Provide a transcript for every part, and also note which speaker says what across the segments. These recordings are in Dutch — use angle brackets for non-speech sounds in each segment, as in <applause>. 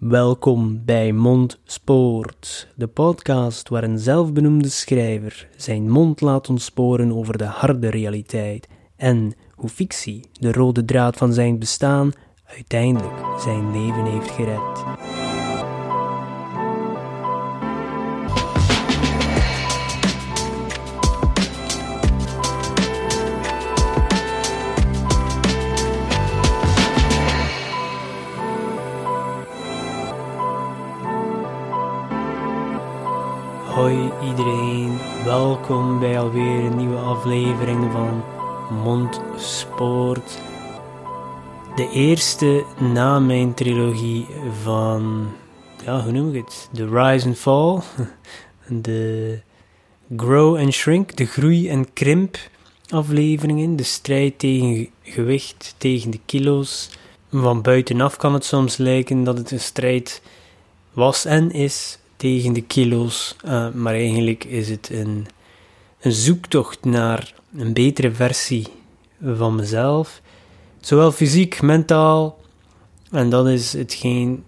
Speaker 1: Welkom bij Mondspoort, de podcast waar een zelfbenoemde schrijver zijn mond laat ontsporen over de harde realiteit en hoe fictie, de rode draad van zijn bestaan, uiteindelijk zijn leven heeft gered. Welkom bij alweer een nieuwe aflevering van Mondspoort. De eerste na mijn trilogie van, ja, hoe noem ik het? The Rise and Fall, <laughs> de Grow and Shrink, de groei- en krimp afleveringen, de strijd tegen gewicht, tegen de kilo's. Van buitenaf kan het soms lijken dat het een strijd was en is tegen de kilo's, uh, maar eigenlijk is het een, een zoektocht naar een betere versie van mezelf, zowel fysiek, mentaal, en dat is hetgeen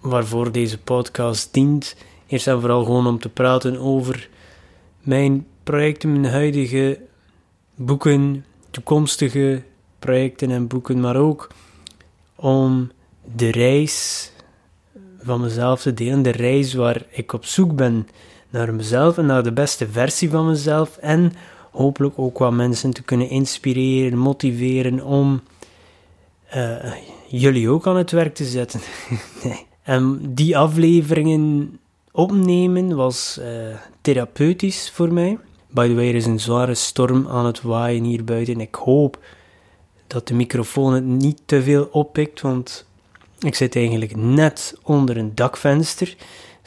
Speaker 1: waarvoor deze podcast dient. Eerst en vooral gewoon om te praten over mijn projecten, mijn huidige boeken, toekomstige projecten en boeken, maar ook om de reis van mezelf te delen. De reis waar ik op zoek ben naar mezelf en naar de beste versie van mezelf. En hopelijk ook wat mensen te kunnen inspireren, motiveren om uh, jullie ook aan het werk te zetten. <laughs> En die afleveringen opnemen was uh, therapeutisch voor mij. By the way, er is een zware storm aan het waaien hier buiten. Ik hoop dat de microfoon het niet te veel oppikt, want ik zit eigenlijk net onder een dakvenster.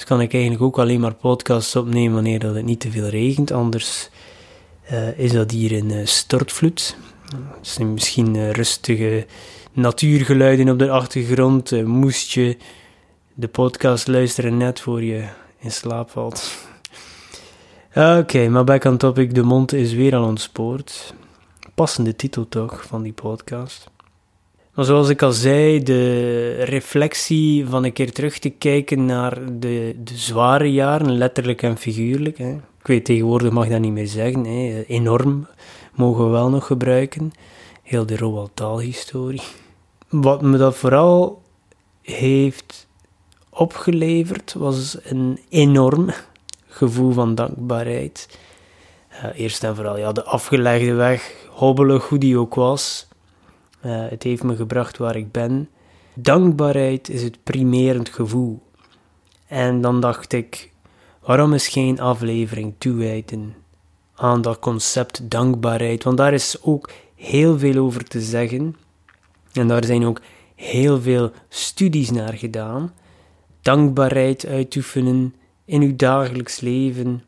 Speaker 1: Dus kan ik eigenlijk ook alleen maar podcasts opnemen wanneer dat het niet te veel regent. Anders uh, is dat hier een uh, stortvloed. Het zijn misschien uh, rustige natuurgeluiden op de achtergrond. moest je de podcast luisteren net voor je in slaap valt. Oké, maar back on topic. De mond is weer al ontspoord. Passende titel toch van die podcast. Maar zoals ik al zei, de reflectie van een keer terug te kijken naar de, de zware jaren, letterlijk en figuurlijk. Hè. Ik weet tegenwoordig mag dat niet meer zeggen. Hè. Enorm mogen we wel nog gebruiken. Heel de Roald Dahl-historie. Wat me dat vooral heeft opgeleverd, was een enorm gevoel van dankbaarheid. Uh, eerst en vooral ja, de afgelegde weg, hobbelig hoe die ook was uh, het heeft me gebracht waar ik ben. Dankbaarheid is het primerend gevoel. En dan dacht ik, waarom is geen aflevering toewijden aan dat concept dankbaarheid? Want daar is ook heel veel over te zeggen. En daar zijn ook heel veel studies naar gedaan. Dankbaarheid uitoefenen in uw dagelijks leven.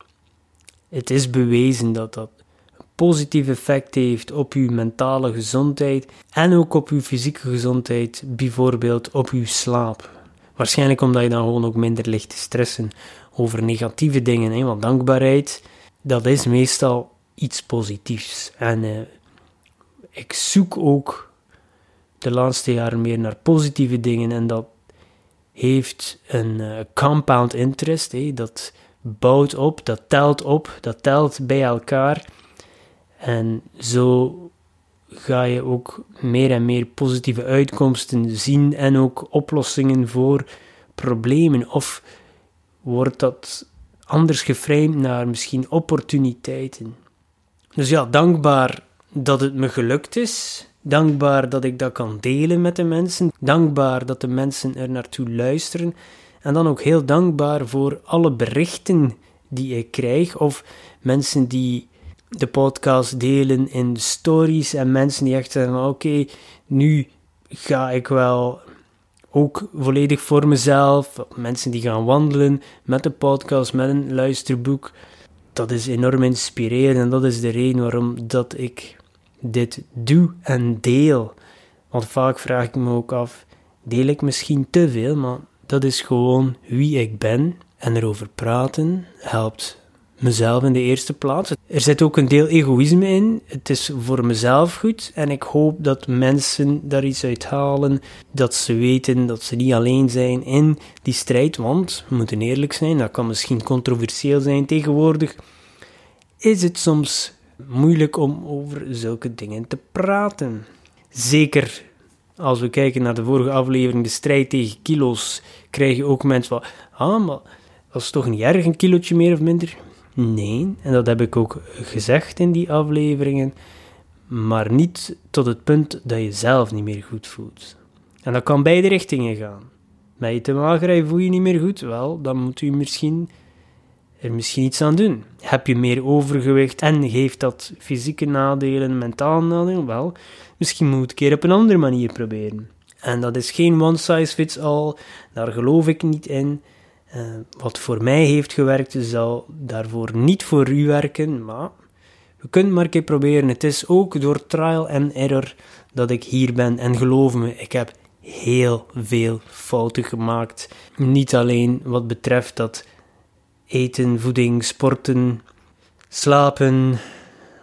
Speaker 1: Het is bewezen dat dat positief effect heeft op uw mentale gezondheid en ook op uw fysieke gezondheid, bijvoorbeeld op uw slaap. Waarschijnlijk omdat je dan gewoon ook minder ligt te stressen over negatieve dingen. Hè? Want dankbaarheid, dat is meestal iets positiefs. En uh, ik zoek ook de laatste jaren meer naar positieve dingen en dat heeft een uh, compound interest. Hè? Dat bouwt op, dat telt op, dat telt bij elkaar. En zo ga je ook meer en meer positieve uitkomsten zien en ook oplossingen voor problemen. Of wordt dat anders geframed naar misschien opportuniteiten. Dus ja, dankbaar dat het me gelukt is. Dankbaar dat ik dat kan delen met de mensen. Dankbaar dat de mensen er naartoe luisteren. En dan ook heel dankbaar voor alle berichten die ik krijg of mensen die de podcast delen in stories en mensen die echt zeggen: Oké, nu ga ik wel ook volledig voor mezelf. Mensen die gaan wandelen met de podcast, met een luisterboek. Dat is enorm inspirerend en dat is de reden waarom dat ik dit doe en deel. Want vaak vraag ik me ook af: deel ik misschien te veel? Maar dat is gewoon wie ik ben en erover praten helpt mezelf in de eerste plaats. Er zit ook een deel egoïsme in. Het is voor mezelf goed en ik hoop dat mensen daar iets uit halen. Dat ze weten dat ze niet alleen zijn in die strijd. Want, we moeten eerlijk zijn, dat kan misschien controversieel zijn tegenwoordig. Is het soms moeilijk om over zulke dingen te praten? Zeker als we kijken naar de vorige aflevering, de strijd tegen kilo's, krijg je ook mensen van, ah, maar dat is toch niet erg, een kilootje meer of minder? Nee, en dat heb ik ook gezegd in die afleveringen, maar niet tot het punt dat je zelf niet meer goed voelt. En dat kan beide richtingen gaan. Ben je te mager voel je niet meer goed? Wel, dan moet u misschien er misschien iets aan doen. Heb je meer overgewicht en geeft dat fysieke nadelen, mentale nadelen? Wel, misschien moet je het keer op een andere manier proberen. En dat is geen one size fits all, daar geloof ik niet in. Uh, wat voor mij heeft gewerkt, zal daarvoor niet voor u werken, maar we kunnen maar een keer proberen. Het is ook door trial and error dat ik hier ben. En geloof me, ik heb heel veel fouten gemaakt. Niet alleen wat betreft dat eten, voeding, sporten, slapen,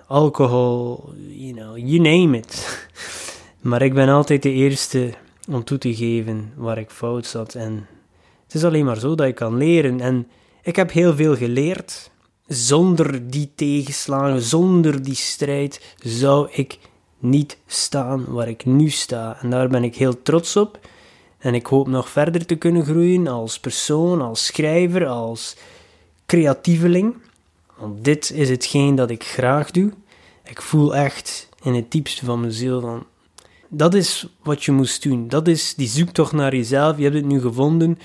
Speaker 1: alcohol, you know, you name it. <laughs> Maar ik ben altijd de eerste om toe te geven waar ik fout zat. En het is alleen maar zo dat ik kan leren. En ik heb heel veel geleerd. Zonder die tegenslagen, zonder die strijd, zou ik niet staan waar ik nu sta. En daar ben ik heel trots op. En ik hoop nog verder te kunnen groeien als persoon, als schrijver, als creatieveling. Want dit is hetgeen dat ik graag doe. Ik voel echt in het diepste van mijn ziel van... Dat is wat je moest doen. Dat is die zoektocht naar jezelf. Je hebt het nu gevonden.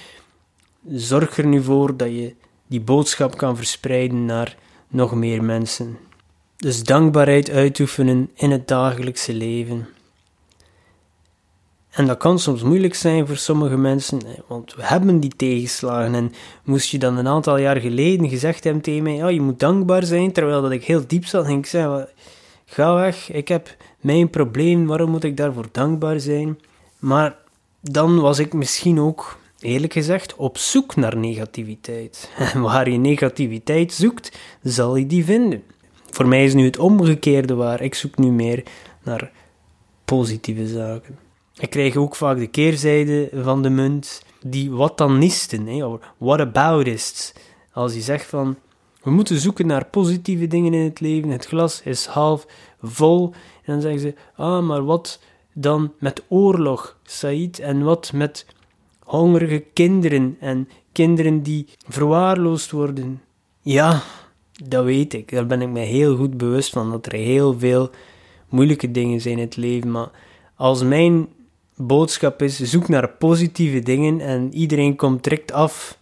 Speaker 1: Zorg er nu voor dat je die boodschap kan verspreiden naar nog meer mensen. Dus dankbaarheid uitoefenen in het dagelijkse leven. En dat kan soms moeilijk zijn voor sommige mensen, want we hebben die tegenslagen. En moest je dan een aantal jaar geleden gezegd hebben tegen mij, ja, je moet dankbaar zijn, terwijl dat ik heel diep zat, en ik ga weg, ik heb mijn probleem, waarom moet ik daarvoor dankbaar zijn? Maar dan was ik misschien ook, eerlijk gezegd, op zoek naar negativiteit. En <laughs> waar je negativiteit zoekt, zal je die vinden. Voor mij is nu het omgekeerde waar, ik zoek nu meer naar positieve zaken. Ik krijg ook vaak de keerzijde van de munt, die wat dan nisten. Als je zegt van, we moeten zoeken naar positieve dingen in het leven, het glas is half vol, en dan zeggen ze, ah, maar wat dan met oorlog, Said, en wat met hongerige kinderen en kinderen die verwaarloosd worden. Ja, dat weet ik, daar ben ik me heel goed bewust van, dat er heel veel moeilijke dingen zijn in het leven, maar als mijn boodschap is: zoek naar positieve dingen en iedereen komt direct af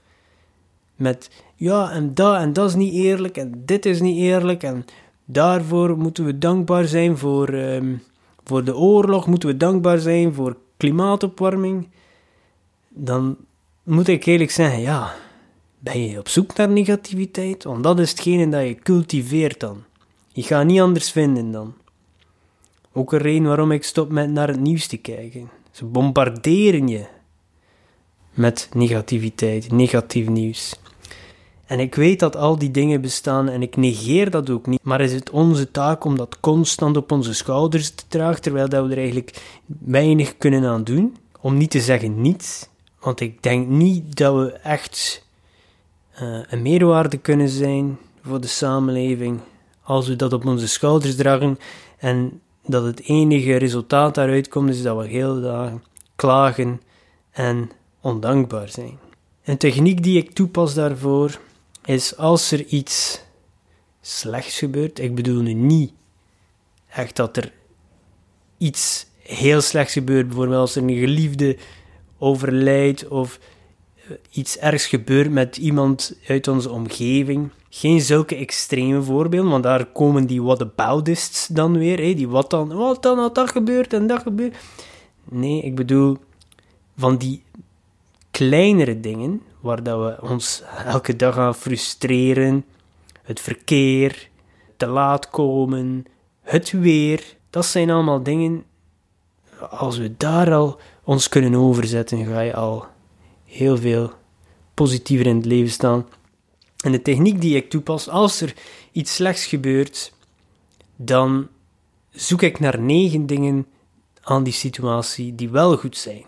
Speaker 1: met ja, en dat en dat is niet eerlijk en dit is niet eerlijk en daarvoor moeten we dankbaar zijn voor, um, voor de oorlog, moeten we dankbaar zijn voor klimaatopwarming. Dan moet ik eerlijk zeggen, ja, ben je op zoek naar negativiteit? Want dat is hetgene dat je cultiveert dan. Je gaat niet anders vinden dan. Ook een reden waarom ik stop met naar het nieuws te kijken. Ze bombarderen je met negativiteit, negatief nieuws. En ik weet dat al die dingen bestaan en ik negeer dat ook niet. Maar is het onze taak om dat constant op onze schouders te dragen, terwijl dat we er eigenlijk weinig kunnen aan doen? Om niet te zeggen niets. Want ik denk niet dat we echt uh, een meerwaarde kunnen zijn voor de samenleving als we dat op onze schouders dragen en dat het enige resultaat daaruit komt is dat we heel dagen klagen en ondankbaar zijn. Een techniek die ik toepas daarvoor is als er iets slechts gebeurt, ik bedoel nu niet echt dat er iets heel slechts gebeurt, bijvoorbeeld als er een geliefde overlijdt of iets ergs gebeurt met iemand uit onze omgeving. Geen zulke extreme voorbeelden, want daar komen die whataboutists dan weer. Die wat dan, wat dan had dat gebeurd en dat gebeurt. Nee, ik bedoel van die kleinere dingen waar dat we ons elke dag aan frustreren. Het verkeer, te laat komen, het weer. Dat zijn allemaal dingen. Als we daar al ons kunnen overzetten, ga je al heel veel positiever in het leven staan. En de techniek die ik toepas, als er iets slechts gebeurt, dan zoek ik naar negen dingen aan die situatie die wel goed zijn.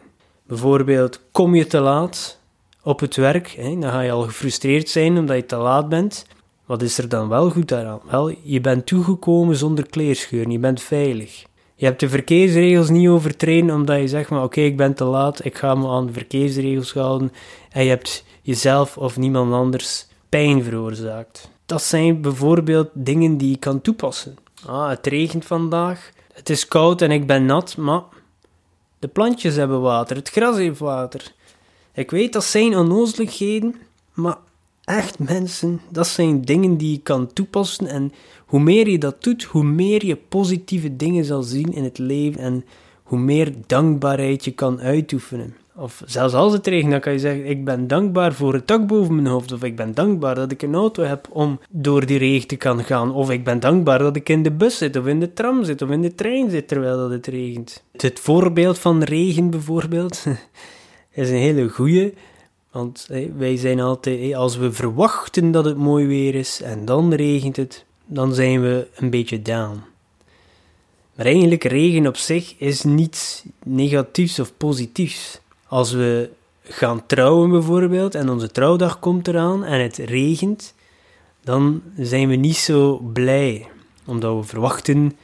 Speaker 1: Bijvoorbeeld, kom je te laat op het werk, hè, dan ga je al gefrustreerd zijn omdat je te laat bent. Wat is er dan wel goed daaraan? Wel, je bent toegekomen zonder kleerscheuren, je bent veilig. Je hebt de verkeersregels niet overtreden omdat je zegt, maar oké, ik ben te laat, ik ga me aan de verkeersregels houden. En je hebt jezelf of niemand anders pijn veroorzaakt. Dat zijn bijvoorbeeld dingen die je kan toepassen. Ah, het regent vandaag, het is koud en ik ben nat, maar de plantjes hebben water, het gras heeft water. Ik weet, dat zijn onnozeligheden, maar echt mensen, dat zijn dingen die je kan toepassen. En hoe meer je dat doet, hoe meer je positieve dingen zal zien in het leven en hoe meer dankbaarheid je kan uitoefenen. Of zelfs als het regent, dan kan je zeggen: Ik ben dankbaar voor het dak boven mijn hoofd. Of ik ben dankbaar dat ik een auto heb om door die regen te kan gaan. Of ik ben dankbaar dat ik in de bus zit, of in de tram zit, of in de trein zit terwijl dat het regent. Het voorbeeld van regen bijvoorbeeld <laughs> is een hele goeie. Want wij zijn altijd, als we verwachten dat het mooi weer is en dan regent het, dan zijn we een beetje down. Maar eigenlijk, regen op zich is niets negatiefs of positiefs. Als we gaan trouwen bijvoorbeeld en onze trouwdag komt eraan en het regent, dan zijn we niet zo blij, omdat we verwachten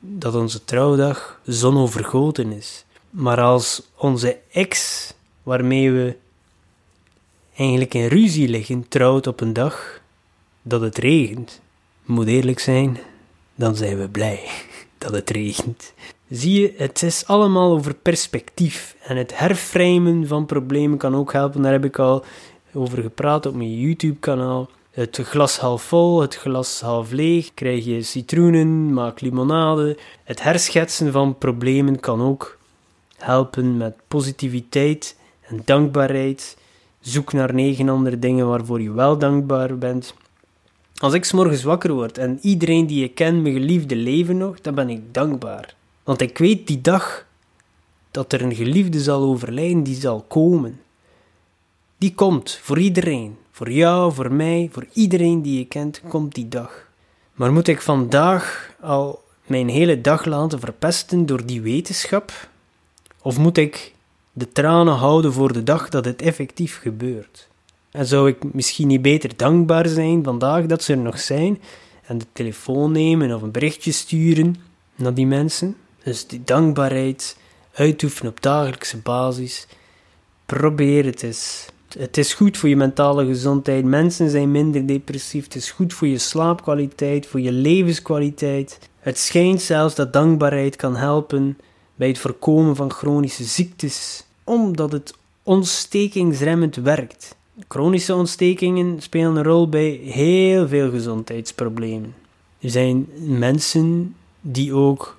Speaker 1: dat onze trouwdag zonovergoten is. Maar als onze ex, waarmee we eigenlijk in ruzie liggen, trouwt op een dag dat het regent, moet eerlijk zijn, dan zijn we blij <laughs> dat het regent. Zie je, het is allemaal over perspectief. En het herframen van problemen kan ook helpen. Daar heb ik al over gepraat op mijn YouTube-kanaal. Het glas half vol, het glas half leeg. Krijg je citroenen, maak limonade. Het herschetsen van problemen kan ook helpen met positiviteit en dankbaarheid. Zoek naar negen andere dingen waarvoor je wel dankbaar bent. Als ik s'morgens wakker word en iedereen die ik ken, mijn geliefde leven nog, dan ben ik dankbaar. Want ik weet die dag dat er een geliefde zal overlijden, die zal komen. Die komt voor iedereen. Voor jou, voor mij, voor iedereen die je kent, komt die dag. Maar moet ik vandaag al mijn hele dag laten verpesten door die wetenschap? Of moet ik de tranen houden voor de dag dat het effectief gebeurt? En zou ik misschien niet beter dankbaar zijn vandaag dat ze er nog zijn en de telefoon nemen of een berichtje sturen naar die mensen? Dus die dankbaarheid uitoefenen op dagelijkse basis. Probeer het eens. Het is goed voor je mentale gezondheid. Mensen zijn minder depressief. Het is goed voor je slaapkwaliteit, voor je levenskwaliteit. Het schijnt zelfs dat dankbaarheid kan helpen bij het voorkomen van chronische ziektes, omdat het ontstekingsremmend werkt. Chronische ontstekingen spelen een rol bij heel veel gezondheidsproblemen. Er zijn mensen die ook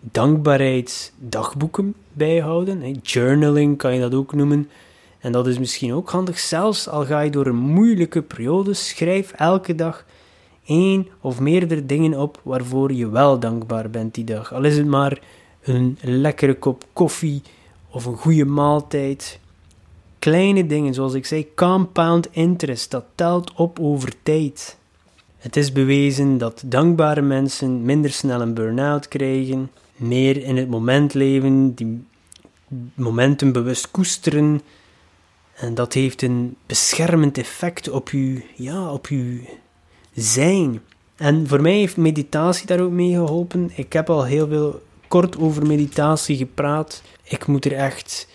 Speaker 1: dankbaarheidsdagboeken bijhouden. Journaling kan je dat ook noemen. En dat is misschien ook handig, zelfs al ga je door een moeilijke periode, schrijf elke dag één of meerdere dingen op waarvoor je wel dankbaar bent die dag. Al is het maar een lekkere kop koffie of een goede maaltijd. Kleine dingen, zoals ik zei, compound interest, dat telt op over tijd. Het is bewezen dat dankbare mensen minder snel een burn-out krijgen, meer in het moment leven, die momenten bewust koesteren. En dat heeft een beschermend effect op je, ja, op uw zijn. En voor mij heeft meditatie daar ook mee geholpen. Ik heb al heel veel kort over meditatie gepraat. Ik moet er echt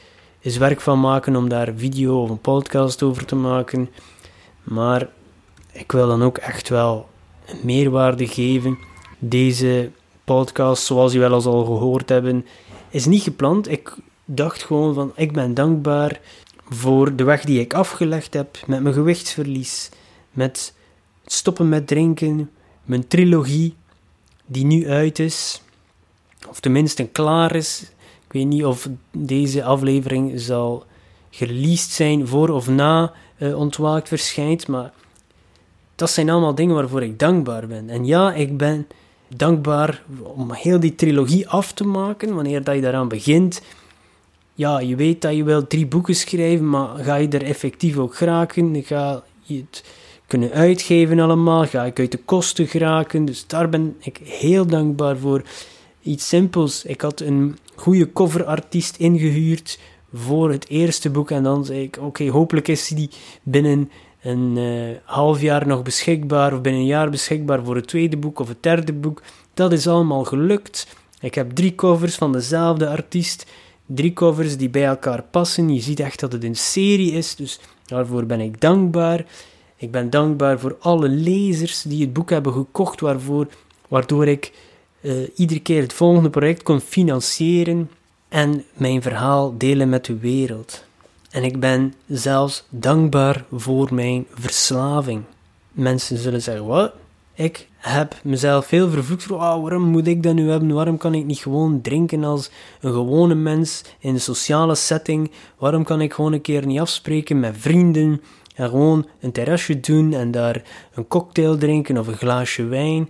Speaker 1: eens werk van maken om daar een video of een podcast over te maken. Maar ik wil dan ook echt wel een meerwaarde geven. Deze podcast, zoals je wel eens al gehoord hebben, is niet gepland. Ik dacht gewoon van, ik ben dankbaar voor de weg die ik afgelegd heb met mijn gewichtsverlies, met stoppen met drinken, mijn trilogie die nu uit is, of tenminste klaar is. Ik weet niet of deze aflevering zal gereleased zijn voor of na uh, Ontwaakt verschijnt, maar dat zijn allemaal dingen waarvoor ik dankbaar ben. En ja, ik ben dankbaar om heel die trilogie af te maken, wanneer dat je daaraan begint. Ja, je weet dat je wel drie boeken schrijven, maar ga je er effectief ook geraken? Ga het kunnen uitgeven allemaal? Ga ik uit de kosten geraken? Dus daar ben ik heel dankbaar voor. Iets simpels. Ik had een goede coverartiest ingehuurd voor het eerste boek. En dan zei ik, oké, hopelijk is die binnen een uh, half jaar nog beschikbaar, of binnen een jaar beschikbaar voor het tweede boek of het derde boek. Dat is allemaal gelukt. Ik heb drie covers van dezelfde artiest. Drie covers die bij elkaar passen. Je ziet echt dat het een serie is, dus daarvoor ben ik dankbaar. Ik ben dankbaar voor alle lezers die het boek hebben gekocht, waarvoor, waardoor ik uh, iedere keer het volgende project kon financieren en mijn verhaal delen met de wereld. En ik ben zelfs dankbaar voor mijn verslaving. Mensen zullen zeggen: Wat? Ik heb mezelf veel vervloekt. Oh, waarom moet ik dat nu hebben? Waarom kan ik niet gewoon drinken als een gewone mens in een sociale setting? Waarom kan ik gewoon een keer niet afspreken met vrienden en gewoon een terrasje doen en daar een cocktail drinken of een glaasje wijn?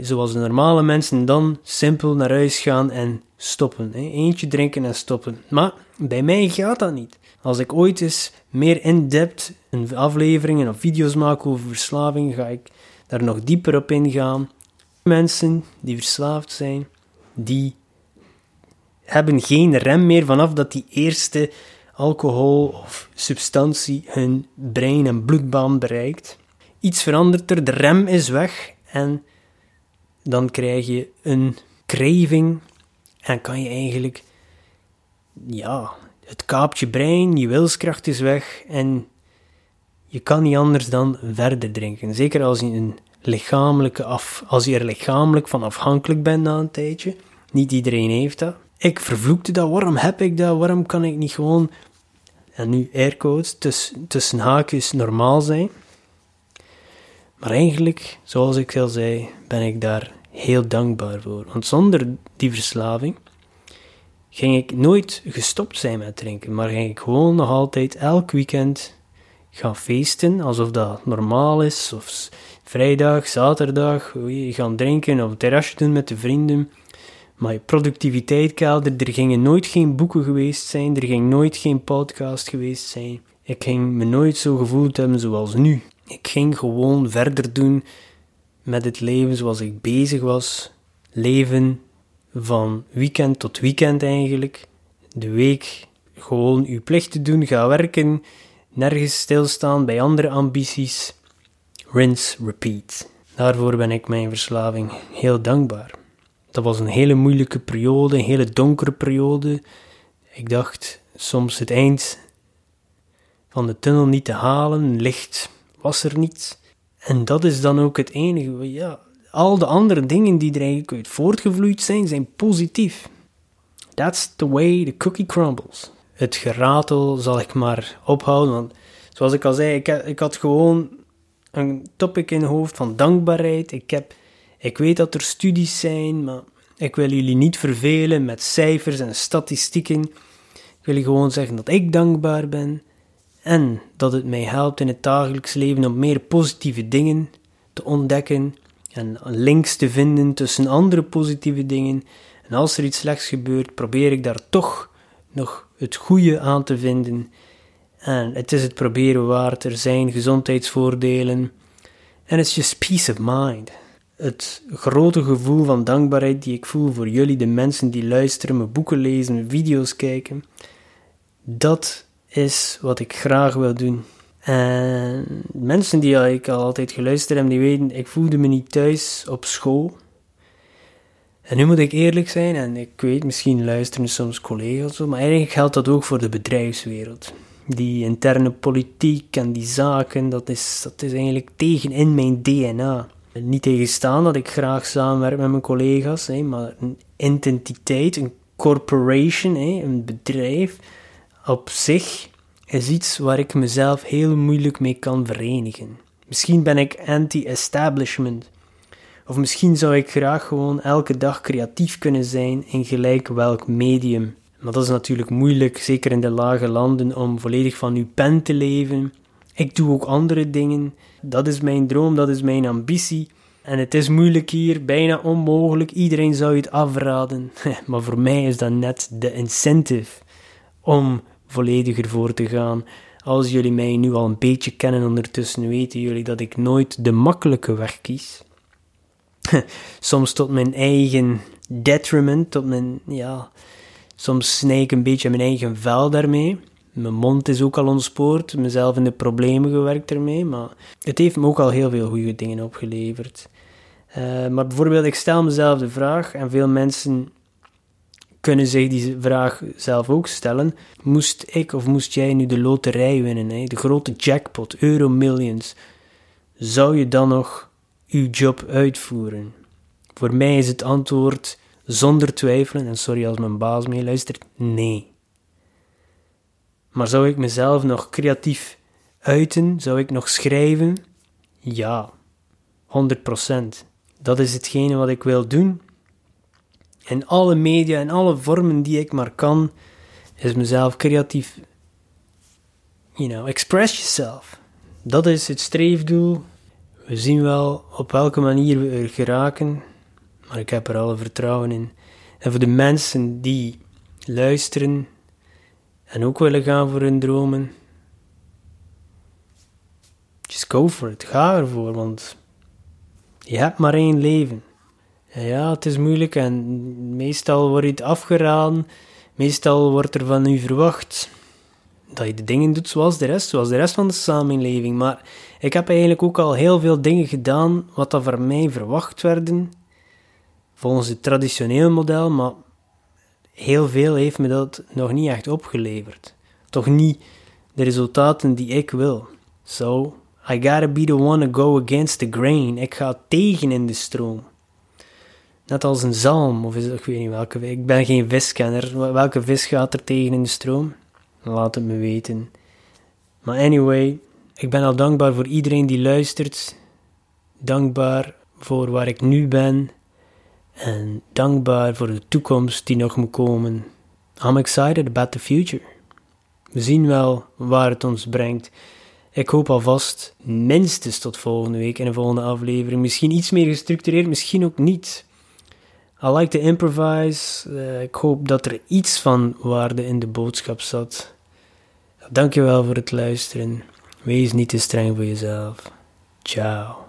Speaker 1: Zoals de normale mensen dan simpel naar huis gaan en stoppen. Eentje drinken en stoppen. Maar bij mij gaat dat niet. Als ik ooit eens meer in-depth een afleveringen of video's maak over verslaving, ga ik daar nog dieper op ingaan. Mensen die verslaafd zijn, die hebben geen rem meer vanaf dat die eerste alcohol of substantie hun brein en bloedbaan bereikt. Iets verandert er, de rem is weg en dan krijg je een craving en kan je eigenlijk, ja, het kaapt je brein, je wilskracht is weg en je kan niet anders dan verder drinken. Zeker als je, een lichamelijke af, als je er lichamelijk van afhankelijk bent na een tijdje. Niet iedereen heeft dat. Ik vervloekte dat, waarom heb ik dat, waarom kan ik niet gewoon, en nu aircodes, tussen, tussen haakjes normaal zijn. Maar eigenlijk, zoals ik al zei, ben ik daar heel dankbaar voor. Want zonder die verslaving ging ik nooit gestopt zijn met drinken, maar ging ik gewoon nog altijd elk weekend gaan feesten, alsof dat normaal is, of vrijdag, zaterdag, gaan drinken of een terrasje doen met de vrienden. Maar je productiviteit kelder, er gingen nooit geen boeken geweest zijn, er ging nooit geen podcast geweest zijn. Ik ging me nooit zo gevoeld hebben zoals nu. Ik ging gewoon verder doen met het leven zoals ik bezig was. Leven van weekend tot weekend eigenlijk. De week gewoon uw plicht te doen, ga werken, nergens stilstaan bij andere ambities. Rinse, repeat. Daarvoor ben ik mijn verslaving heel dankbaar. Dat was een hele moeilijke periode, een hele donkere periode. Ik dacht soms het eind van de tunnel niet te halen, licht was er niet. En dat is dan ook het enige. Ja, al de andere dingen die er eigenlijk uit voortgevloeid zijn, zijn positief. That's the way the cookie crumbles. Het geratel zal ik maar ophouden, want zoals ik al zei, ik, ik had gewoon een topic in het hoofd van dankbaarheid. Ik, heb, ik weet dat er studies zijn, maar ik wil jullie niet vervelen met cijfers en statistieken. Ik wil gewoon zeggen dat ik dankbaar ben en dat het mij helpt in het dagelijks leven om meer positieve dingen te ontdekken en links te vinden tussen andere positieve dingen. En als er iets slechts gebeurt, probeer ik daar toch nog het goede aan te vinden. En het is het proberen waard. Er zijn gezondheidsvoordelen. En het is just peace of mind. Het grote gevoel van dankbaarheid die ik voel voor jullie, de mensen die luisteren, mijn boeken lezen, video's kijken. Dat is wat ik graag wil doen. En mensen die ik al altijd geluisterd hebben, die weten, ik voelde me niet thuis op school. En nu moet ik eerlijk zijn, en ik weet, misschien luisteren soms collega's, maar eigenlijk geldt dat ook voor de bedrijfswereld. Die interne politiek en die zaken, dat is, dat is eigenlijk tegen in mijn DNA. Niet tegenstaan dat ik graag samenwerk met mijn collega's, maar een identiteit, een corporation, een bedrijf op zich is iets waar ik mezelf heel moeilijk mee kan verenigen. Misschien ben ik anti-establishment. Of misschien zou ik graag gewoon elke dag creatief kunnen zijn in gelijk welk medium. Maar dat is natuurlijk moeilijk, zeker in de lage landen, om volledig van uw pen te leven. Ik doe ook andere dingen. Dat is mijn droom, dat is mijn ambitie. En het is moeilijk hier, bijna onmogelijk. Iedereen zou het afraden. <laughs> Maar voor mij is dat net de incentive om volledig ervoor te gaan. Als jullie mij nu al een beetje kennen ondertussen, weten jullie dat ik nooit de makkelijke weg kies. <laughs> soms tot mijn eigen detriment, tot mijn, ja, soms snij ik een beetje mijn eigen vel daarmee. Mijn mond is ook al ontspoord, mezelf in de problemen gewerkt ermee, maar het heeft me ook al heel veel goede dingen opgeleverd. Uh, maar bijvoorbeeld, ik stel mezelf de vraag, en veel mensen kunnen zich die vraag zelf ook stellen. Moest ik of moest jij nu de loterij winnen, hè? de grote jackpot, euro millions, zou je dan nog uw job uitvoeren? Voor mij is het antwoord zonder twijfelen, en sorry als mijn baas meeluistert, nee. Maar zou ik mezelf nog creatief uiten? Zou ik nog schrijven? Ja, 100%. Dat is hetgene wat ik wil doen. En alle media en alle vormen die ik maar kan, is mezelf creatief. You know, express yourself. Dat is het streefdoel. We zien wel op welke manier we er geraken, maar ik heb er alle vertrouwen in. En voor de mensen die luisteren en ook willen gaan voor hun dromen, just go for it. Ga ervoor, want je hebt maar één leven. Ja, het is moeilijk en meestal wordt het afgeraden. Meestal wordt er van u verwacht dat je de dingen doet zoals de rest, zoals de rest van de samenleving. Maar ik heb eigenlijk ook al heel veel dingen gedaan wat dat van mij verwacht werden, volgens het traditioneel model, maar heel veel heeft me dat nog niet echt opgeleverd. Toch niet de resultaten die ik wil. So, I gotta be the one to go against the grain. Ik ga tegen in de stroom. Net als een zalm, of is het, ik weet niet welke. Ik ben geen viskenner. Welke vis gaat er tegen in de stroom? Laat het me weten. Maar anyway, ik ben al dankbaar voor iedereen die luistert. Dankbaar voor waar ik nu ben. En dankbaar voor de toekomst die nog moet komen. I'm excited about the future. We zien wel waar het ons brengt. Ik hoop alvast minstens tot volgende week in een volgende aflevering. Misschien iets meer gestructureerd, misschien ook niet. I like to improvise. Uh, ik hoop dat er iets van waarde in de boodschap zat. Dankjewel voor het luisteren. Wees niet te streng voor jezelf. Ciao.